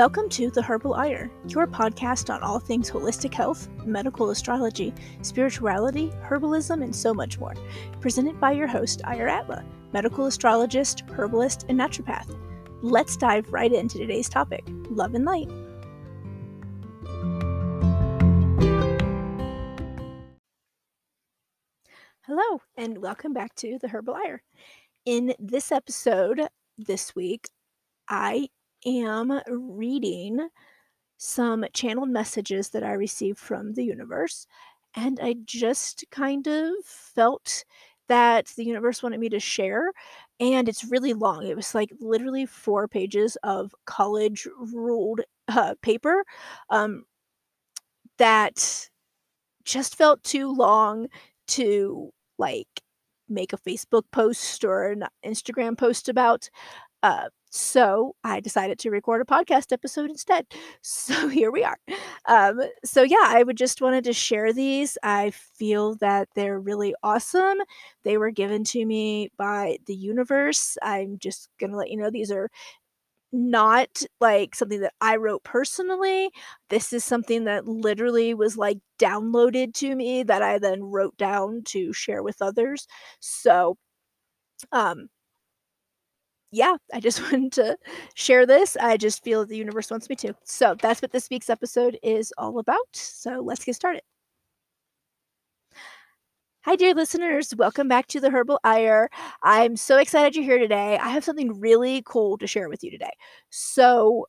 Welcome to The Herbal Eir, your podcast on all things holistic health, medical astrology, spirituality, herbalism, and so much more. Presented by your host, Eir Atla, medical astrologist, herbalist, and naturopath. Let's dive right into today's topic love and light. Hello, and welcome back to The Herbal Eir. In this episode this week, I am reading some channeled messages that I received from the universe, and I just kind of felt that the universe wanted me to share. And it's really long. It was like literally four pages of college ruled uh, paper um, that just felt too long to like make a Facebook post or an Instagram post about. Uh, so I decided to record a podcast episode instead. So here we are. Um, so yeah, I would just wanted to share these. I feel that they're really awesome. They were given to me by the universe. I'm just gonna let you know these are not like something that I wrote personally. This is something that literally was like downloaded to me that I then wrote down to share with others. So um yeah, I just wanted to share this. I just feel the universe wants me to. So that's what this week's episode is all about. So let's get started. Hi, dear listeners. Welcome back to the Herbal Eir. I'm so excited you're here today. I have something really cool to share with you today. So,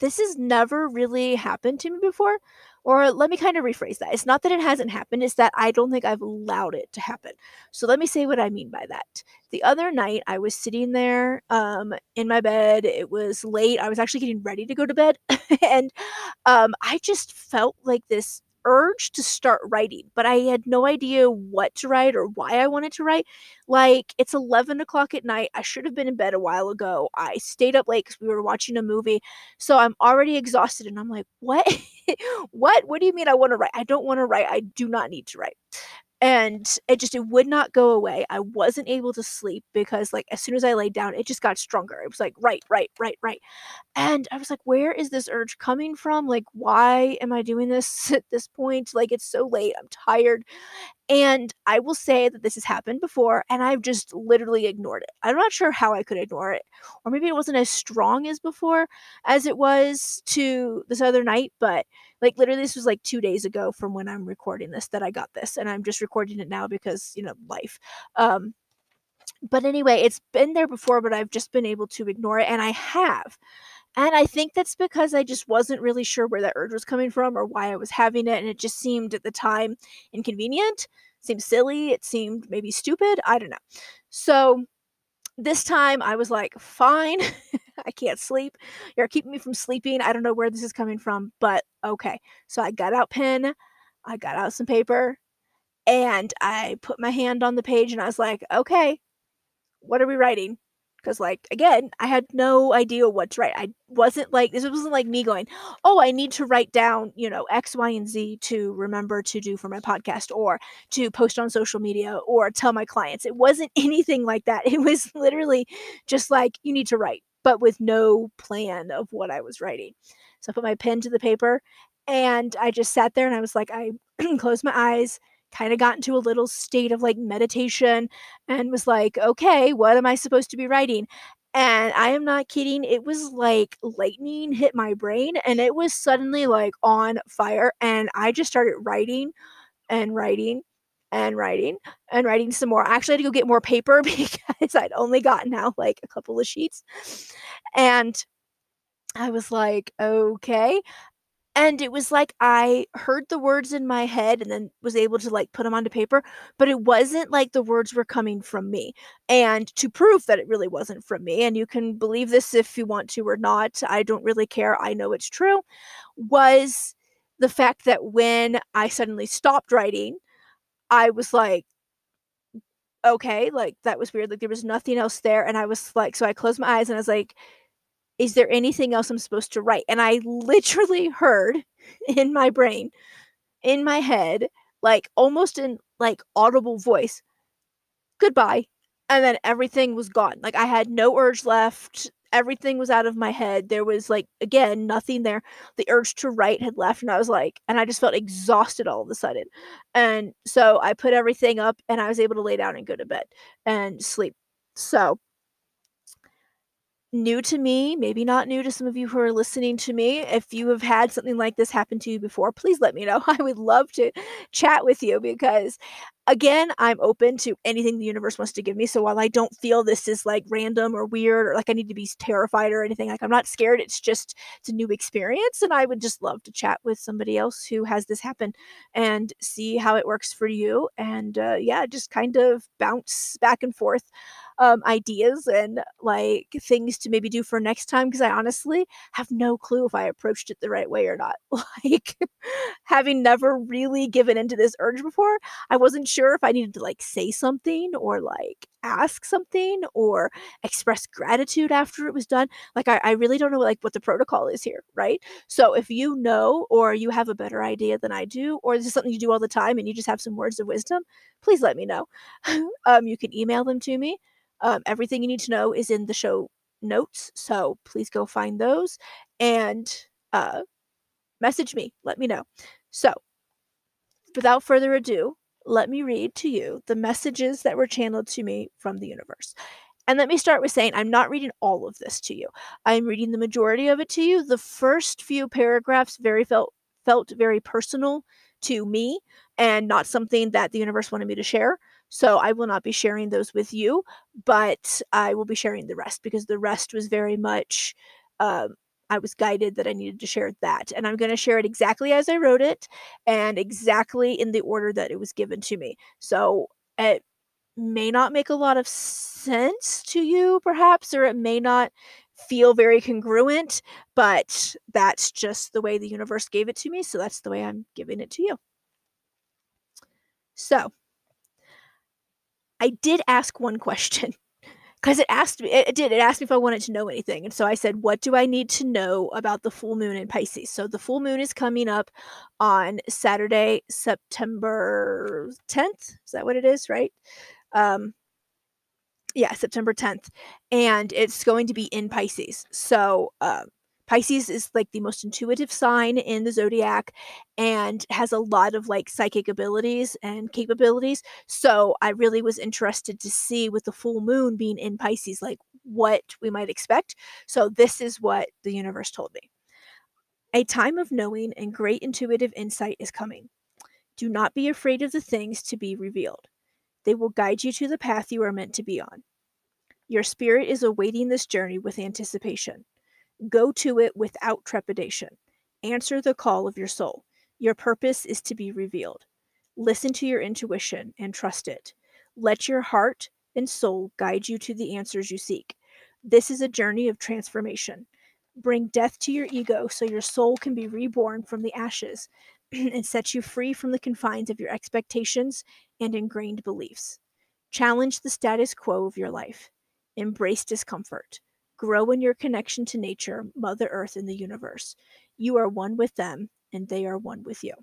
this has never really happened to me before. Or let me kind of rephrase that. It's not that it hasn't happened, it's that I don't think I've allowed it to happen. So let me say what I mean by that. The other night, I was sitting there um, in my bed. It was late. I was actually getting ready to go to bed. and um, I just felt like this urge to start writing, but I had no idea what to write or why I wanted to write. Like, it's 11 o'clock at night. I should have been in bed a while ago. I stayed up late because we were watching a movie. So I'm already exhausted. And I'm like, what? what? What do you mean I want to write? I don't want to write. I do not need to write and it just it would not go away. I wasn't able to sleep because like as soon as i laid down it just got stronger. It was like right right right right. And i was like where is this urge coming from? Like why am i doing this at this point? Like it's so late. I'm tired and I will say that this has happened before and I've just literally ignored it. I'm not sure how I could ignore it. Or maybe it wasn't as strong as before as it was to this other night, but like literally this was like 2 days ago from when I'm recording this that I got this and I'm just recording it now because, you know, life. Um but anyway, it's been there before, but I've just been able to ignore it and I have. And I think that's because I just wasn't really sure where that urge was coming from or why I was having it. And it just seemed at the time inconvenient, seemed silly, it seemed maybe stupid. I don't know. So this time I was like, fine, I can't sleep. You're keeping me from sleeping. I don't know where this is coming from, but okay. So I got out pen, I got out some paper, and I put my hand on the page and I was like, okay, what are we writing? Because like again i had no idea what to write i wasn't like this wasn't like me going oh i need to write down you know x y and z to remember to do for my podcast or to post on social media or tell my clients. It wasn't anything like that. It was literally just like you need to write but with no plan of what i was writing. So i put my pen to the paper and i just sat there and i was like i closed my eyes kind of got into a little state of like meditation and was like, okay, what am I supposed to be writing? And I am not kidding. It was like lightning hit my brain and it was suddenly like on fire. And I just started writing and writing and writing and writing some more. I actually had to go get more paper because I'd only gotten out like a couple of sheets. And I was like, okay. And it was like I heard the words in my head and then was able to like put them onto paper, but it wasn't like the words were coming from me. And to prove that it really wasn't from me, and you can believe this if you want to or not, I don't really care. I know it's true, was the fact that when I suddenly stopped writing, I was like, okay, like that was weird. Like there was nothing else there. And I was like, so I closed my eyes and I was like, is there anything else I'm supposed to write? And I literally heard in my brain, in my head, like almost in like audible voice, goodbye. And then everything was gone. Like I had no urge left. everything was out of my head. There was like again nothing there. The urge to write had left, and I was like, and I just felt exhausted all of a sudden. And so I put everything up, and I was able to lay down and go to bed and sleep. So new to me, maybe not new to some of you who are listening to me. If you have had something like this happen to you before, please let me know. I would love to chat with you because again, I'm open to anything the universe wants to give me. So while I don't feel this is like random or weird or like I need to be terrified or anything, like I'm not scared. It's just it's a new experience and I would just love to chat with somebody else who has this happen and see how it works for you and uh, yeah, just kind of bounce back and forth um, ideas and like things to maybe do for next time because I honestly have no clue if I approached it the right way or not. like having never really given into this urge before, I wasn't sure if I needed to like say something or like ask something or express gratitude after it was done. Like I, I really don't know like what the protocol is here, right? So if you know or you have a better idea than I do, or this is something you do all the time and you just have some words of wisdom, please let me know. um, you can email them to me um, everything you need to know is in the show notes, so please go find those and uh, message me. Let me know. So, without further ado, let me read to you the messages that were channeled to me from the universe. And let me start with saying I'm not reading all of this to you. I'm reading the majority of it to you. The first few paragraphs very felt felt very personal to me and not something that the universe wanted me to share. So I will not be sharing those with you, but I will be sharing the rest because the rest was very much, um, I was guided that I needed to share that. And I'm going to share it exactly as I wrote it and exactly in the order that it was given to me. So it may not make a lot of sense to you, perhaps, or it may not feel very congruent, but that's just the way the universe gave it to me. So that's the way I'm giving it to you. So, I did ask one question because it asked me it did it asked me if i wanted to know anything and so i said what do i need to know about the full moon in pisces? So the full moon is coming up on saturday september 10th is that what it is right? Um yeah september 10th and it's going to be in pisces. So um Pisces is like the most intuitive sign in the zodiac and has a lot of like psychic abilities and capabilities. So I really was interested to see with the full moon being in Pisces, like what we might expect. So this is what the universe told me. A time of knowing and great intuitive insight is coming. Do not be afraid of the things to be revealed. They will guide you to the path you are meant to be on. Your spirit is awaiting this journey with anticipation. Go to it without trepidation. Answer the call of your soul. Your purpose is to be revealed. Listen to your intuition and trust it. Let your heart and soul guide you to the answers you seek. This is a journey of transformation. Bring death to your ego so your soul can be reborn from the ashes and set you free from the confines of your expectations and ingrained beliefs. Challenge the status quo of your life. Embrace discomfort. Grow in your connection to nature, Mother Earth, and the universe. You are one with them, and they are one with you.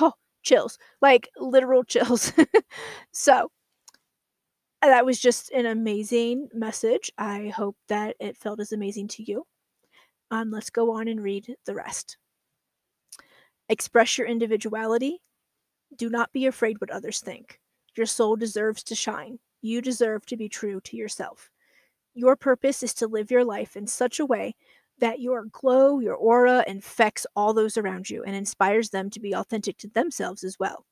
Oh, chills. Like literal chills. so, that was just an amazing message. I hope that it felt as amazing to you. Um, let's go on and read the rest. Express your individuality. Do not be afraid what others think. Your soul deserves to shine. You deserve to be true to yourself. Your purpose is to live your life in such a way that your glow, your aura infects all those around you and inspires them to be authentic to themselves as well.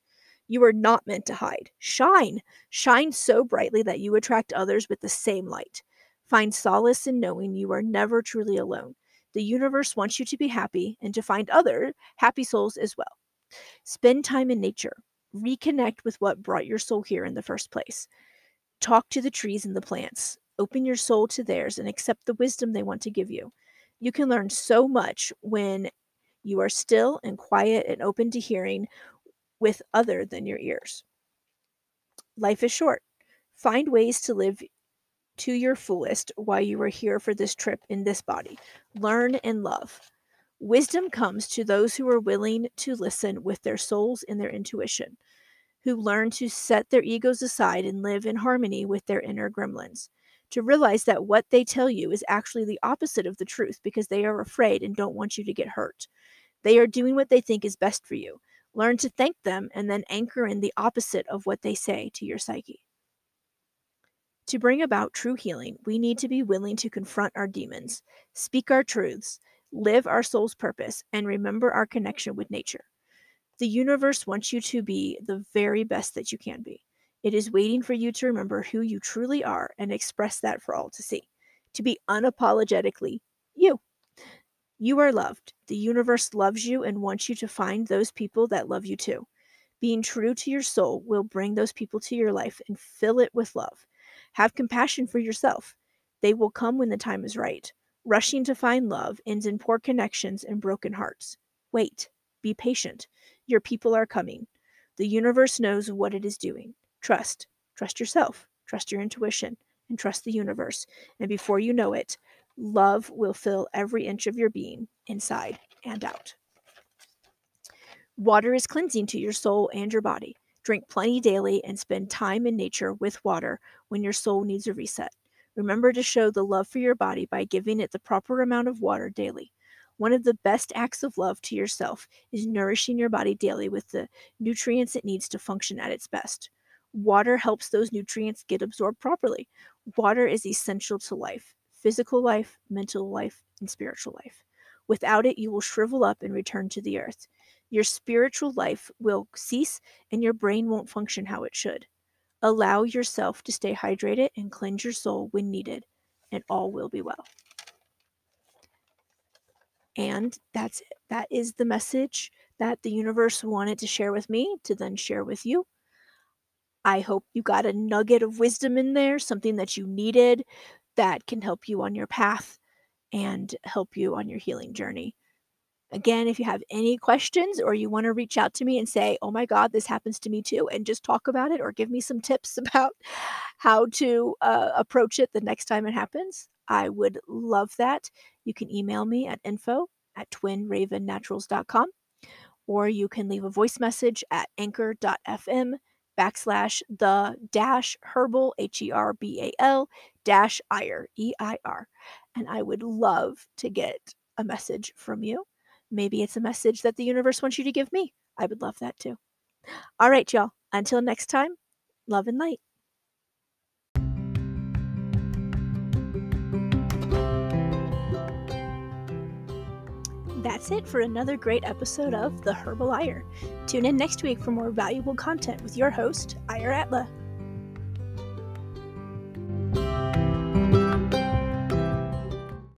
You are not meant to hide. Shine. Shine so brightly that you attract others with the same light. Find solace in knowing you are never truly alone. The universe wants you to be happy and to find other happy souls as well. Spend time in nature. Reconnect with what brought your soul here in the first place. Talk to the trees and the plants. Open your soul to theirs and accept the wisdom they want to give you. You can learn so much when you are still and quiet and open to hearing with other than your ears. Life is short. Find ways to live to your fullest while you are here for this trip in this body. Learn and love. Wisdom comes to those who are willing to listen with their souls and their intuition, who learn to set their egos aside and live in harmony with their inner gremlins. To realize that what they tell you is actually the opposite of the truth because they are afraid and don't want you to get hurt. They are doing what they think is best for you. Learn to thank them and then anchor in the opposite of what they say to your psyche. To bring about true healing, we need to be willing to confront our demons, speak our truths, live our soul's purpose, and remember our connection with nature. The universe wants you to be the very best that you can be. It is waiting for you to remember who you truly are and express that for all to see. To be unapologetically you. You are loved. The universe loves you and wants you to find those people that love you too. Being true to your soul will bring those people to your life and fill it with love. Have compassion for yourself. They will come when the time is right. Rushing to find love ends in poor connections and broken hearts. Wait. Be patient. Your people are coming. The universe knows what it is doing. Trust. Trust yourself. Trust your intuition. And trust the universe. And before you know it, love will fill every inch of your being, inside and out. Water is cleansing to your soul and your body. Drink plenty daily and spend time in nature with water when your soul needs a reset. Remember to show the love for your body by giving it the proper amount of water daily. One of the best acts of love to yourself is nourishing your body daily with the nutrients it needs to function at its best. Water helps those nutrients get absorbed properly. Water is essential to life physical life, mental life, and spiritual life. Without it, you will shrivel up and return to the earth. Your spiritual life will cease and your brain won't function how it should. Allow yourself to stay hydrated and cleanse your soul when needed, and all will be well. And that's it. That is the message that the universe wanted to share with me to then share with you. I hope you got a nugget of wisdom in there, something that you needed that can help you on your path and help you on your healing journey. Again, if you have any questions or you want to reach out to me and say, oh my God, this happens to me too, and just talk about it or give me some tips about how to uh, approach it the next time it happens, I would love that. You can email me at info at twinravennaturals.com or you can leave a voice message at anchor.fm backslash the dash herbal h-e-r-b-a-l dash Eir e-i-r and i would love to get a message from you. Maybe it's a message that the universe wants you to give me. I would love that too. All right y'all. Until next time love and light That's it for another great episode of The Herbal Eir. Tune in next week for more valuable content with your host, Eir Atla.